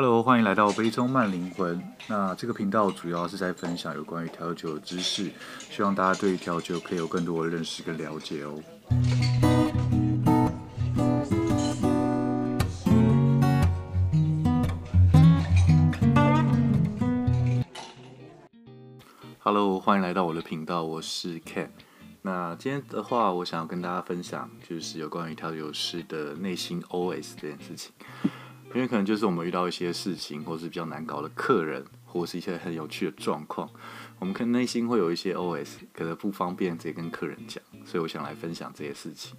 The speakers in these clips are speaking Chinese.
Hello，欢迎来到杯中慢灵魂。那这个频道主要是在分享有关于调酒的知识，希望大家对调酒可以有更多的认识跟了解哦。Hello，欢迎来到我的频道，我是 Ken。那今天的话，我想要跟大家分享，就是有关于调酒师的内心 OS 这件事情。因为可能就是我们遇到一些事情，或是比较难搞的客人，或是一些很有趣的状况，我们可能内心会有一些 OS，可能不方便直接跟客人讲，所以我想来分享这些事情。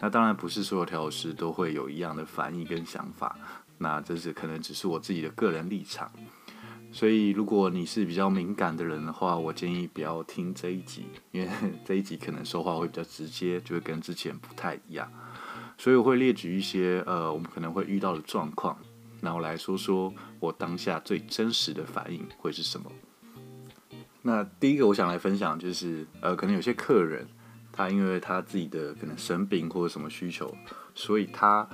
那当然不是所有调酒师都会有一样的反应跟想法，那这是可能只是我自己的个人立场。所以如果你是比较敏感的人的话，我建议不要听这一集，因为 这一集可能说话会比较直接，就会跟之前不太一样。所以我会列举一些呃，我们可能会遇到的状况，然后来说说我当下最真实的反应会是什么。那第一个我想来分享就是呃，可能有些客人他因为他自己的可能生病或者什么需求，所以他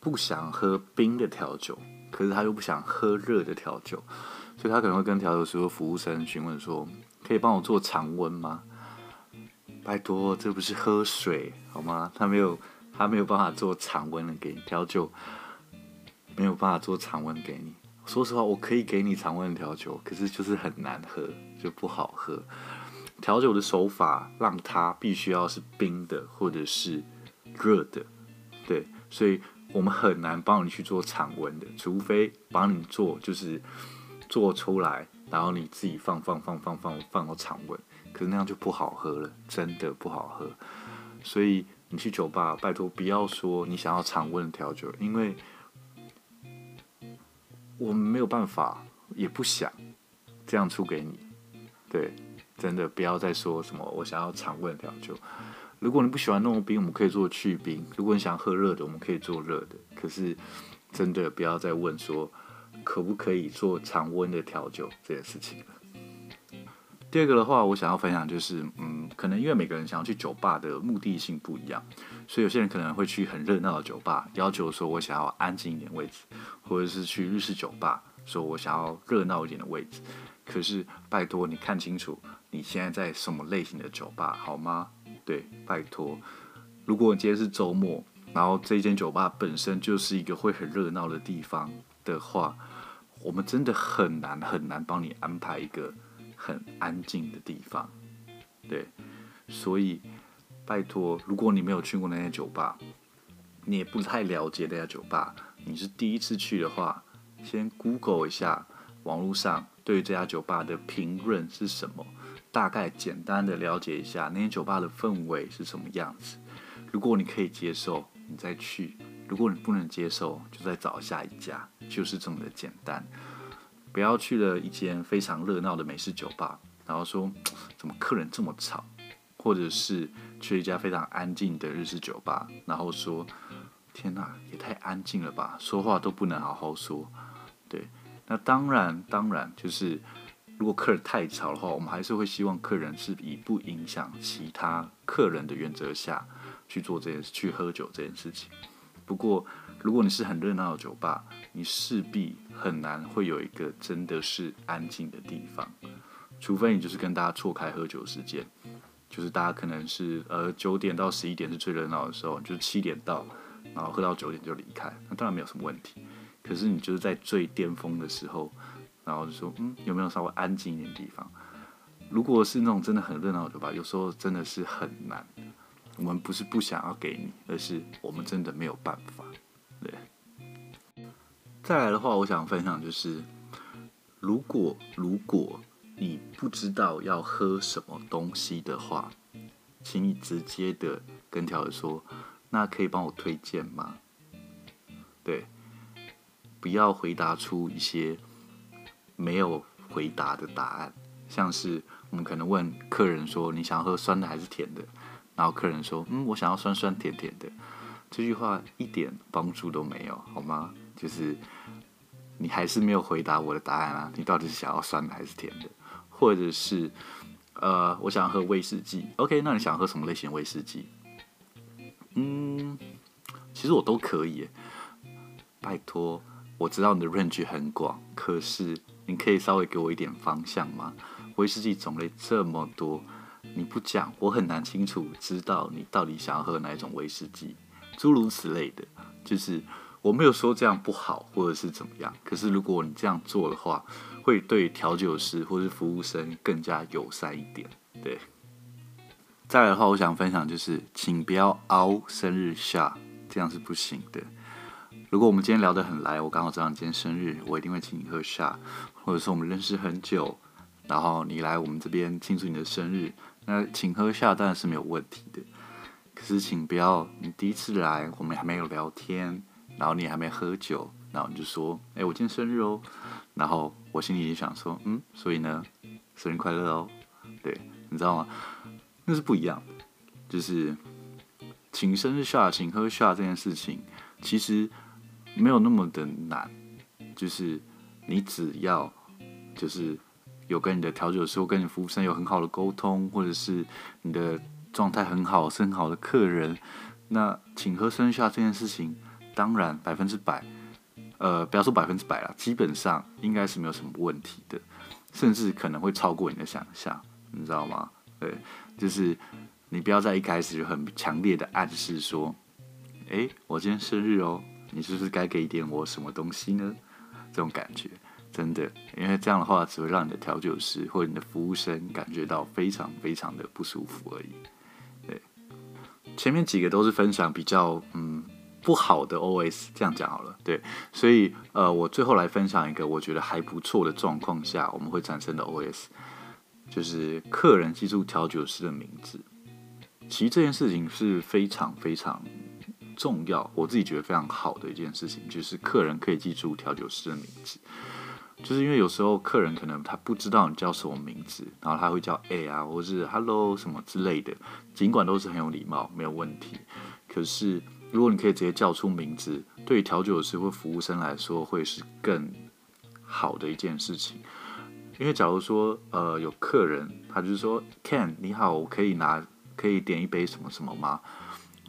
不想喝冰的调酒，可是他又不想喝热的调酒，所以他可能会跟调酒师或服务生询问说：“可以帮我做常温吗？”拜托，这不是喝水好吗？他没有。他没有办法做常温的给你调酒，没有办法做常温给你。说实话，我可以给你常温调酒，可是就是很难喝，就不好喝。调酒的手法让它必须要是冰的或者是热的，对，所以我们很难帮你去做常温的，除非帮你做就是做出来，然后你自己放放放放放放到常温，可是那样就不好喝了，真的不好喝，所以。你去酒吧，拜托不要说你想要常温的调酒，因为我们没有办法，也不想这样出给你。对，真的不要再说什么我想要常温的调酒。如果你不喜欢弄冰，我们可以做去冰；如果你想喝热的，我们可以做热的。可是真的不要再问说可不可以做常温的调酒这件事情了。第二个的话，我想要分享就是，嗯，可能因为每个人想要去酒吧的目的性不一样，所以有些人可能会去很热闹的酒吧，要求说我想要安静一点位置，或者是去日式酒吧，说我想要热闹一点的位置。可是拜托你看清楚，你现在在什么类型的酒吧好吗？对，拜托，如果今天是周末，然后这间酒吧本身就是一个会很热闹的地方的话，我们真的很难很难帮你安排一个。很安静的地方，对，所以拜托，如果你没有去过那些酒吧，你也不太了解那家酒吧，你是第一次去的话，先 Google 一下网络上对这家酒吧的评论是什么，大概简单的了解一下那间酒吧的氛围是什么样子。如果你可以接受，你再去；如果你不能接受，就再找下一家，就是这么的简单。不要去了一间非常热闹的美式酒吧，然后说怎么客人这么吵，或者是去一家非常安静的日式酒吧，然后说天哪，也太安静了吧，说话都不能好好说。对，那当然当然就是如果客人太吵的话，我们还是会希望客人是以不影响其他客人的原则下去做这件事，去喝酒这件事情。不过，如果你是很热闹的酒吧，你势必很难会有一个真的是安静的地方，除非你就是跟大家错开喝酒时间，就是大家可能是呃九点到十一点是最热闹的时候，就是七点到，然后喝到九点就离开，那当然没有什么问题。可是你就是在最巅峰的时候，然后就说嗯，有没有稍微安静一点的地方？如果是那种真的很热闹的酒吧，有时候真的是很难。我们不是不想要给你，而是我们真的没有办法。对，再来的话，我想分享就是，如果如果你不知道要喝什么东西的话，请你直接的跟调酒说，那可以帮我推荐吗？对，不要回答出一些没有回答的答案，像是我们可能问客人说，你想要喝酸的还是甜的？然后客人说：“嗯，我想要酸酸甜甜的。”这句话一点帮助都没有，好吗？就是你还是没有回答我的答案啊！你到底是想要酸的还是甜的？或者是呃，我想要喝威士忌。OK，那你想喝什么类型的威士忌？嗯，其实我都可以。拜托，我知道你的 range 很广，可是你可以稍微给我一点方向吗？威士忌种类这么多，你不讲，我很难清楚知道你到底想要喝哪一种威士忌，诸如此类的。就是我没有说这样不好，或者是怎么样。可是如果你这样做的话，会对调酒师或是服务生更加友善一点。对。再来的话，我想分享就是，请不要凹生日下，这样是不行的。如果我们今天聊得很来，我刚好知道你今天生日，我一定会请你喝下，或者说我们认识很久，然后你来我们这边庆祝你的生日，那请喝下当然是没有问题的。可是请不要你第一次来，我们还没有聊天，然后你还没喝酒，然后你就说，哎，我今天生日哦，然后我心里就想说，嗯，所以呢，生日快乐哦，对，你知道吗？那是不一样的，就是请生日下，请喝下这件事情，其实。没有那么的难，就是你只要就是有跟你的调酒师或跟你服务生有很好的沟通，或者是你的状态很好，是很好的客人，那请喝生日下这件事情，当然百分之百，呃，不要说百分之百了，基本上应该是没有什么问题的，甚至可能会超过你的想象，你知道吗？对，就是你不要在一开始就很强烈的暗示说，哎，我今天生日哦。你是不是该给一点我什么东西呢？这种感觉真的，因为这样的话只会让你的调酒师或者你的服务生感觉到非常非常的不舒服而已。对，前面几个都是分享比较嗯不好的 OS，这样讲好了。对，所以呃，我最后来分享一个我觉得还不错的状况下我们会产生的 OS，就是客人记住调酒师的名字。其实这件事情是非常非常。重要，我自己觉得非常好的一件事情，就是客人可以记住调酒师的名字，就是因为有时候客人可能他不知道你叫什么名字，然后他会叫 A 啊，或是 Hello 什么之类的，尽管都是很有礼貌，没有问题。可是如果你可以直接叫出名字，对于调酒师或服务生来说，会是更好的一件事情。因为假如说呃有客人，他就是说 Ken 你好，我可以拿可以点一杯什么什么吗？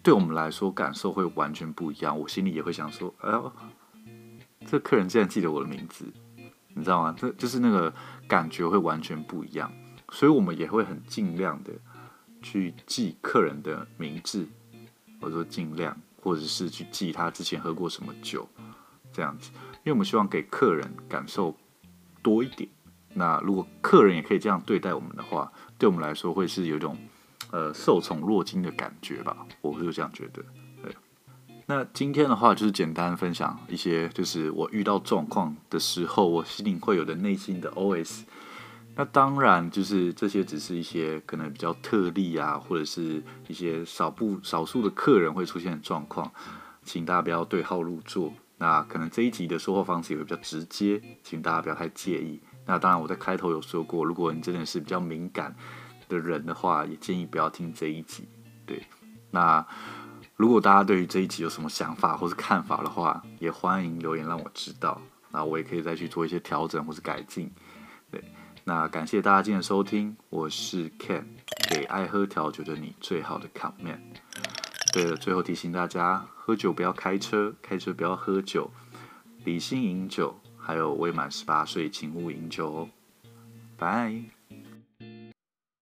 对我们来说，感受会完全不一样。我心里也会想说：“哎呦，这客人竟然记得我的名字，你知道吗？这就是那个感觉会完全不一样。所以我们也会很尽量的去记客人的名字，或者说尽量，或者是去记他之前喝过什么酒，这样子。因为我们希望给客人感受多一点。那如果客人也可以这样对待我们的话，对我们来说会是有一种。”呃，受宠若惊的感觉吧，我是这样觉得。那今天的话就是简单分享一些，就是我遇到状况的时候，我心里会有的内心的 OS。那当然，就是这些只是一些可能比较特例啊，或者是一些少部少数的客人会出现的状况，请大家不要对号入座。那可能这一集的说话方式也会比较直接，请大家不要太介意。那当然，我在开头有说过，如果你真的是比较敏感。的人的话，也建议不要听这一集。对，那如果大家对于这一集有什么想法或是看法的话，也欢迎留言让我知道。那我也可以再去做一些调整或是改进。对，那感谢大家今天收听，我是 Ken，给爱喝调酒的你最好的 comment。对了，最后提醒大家，喝酒不要开车，开车不要喝酒，理性饮酒，还有未满十八岁请勿饮酒哦。拜。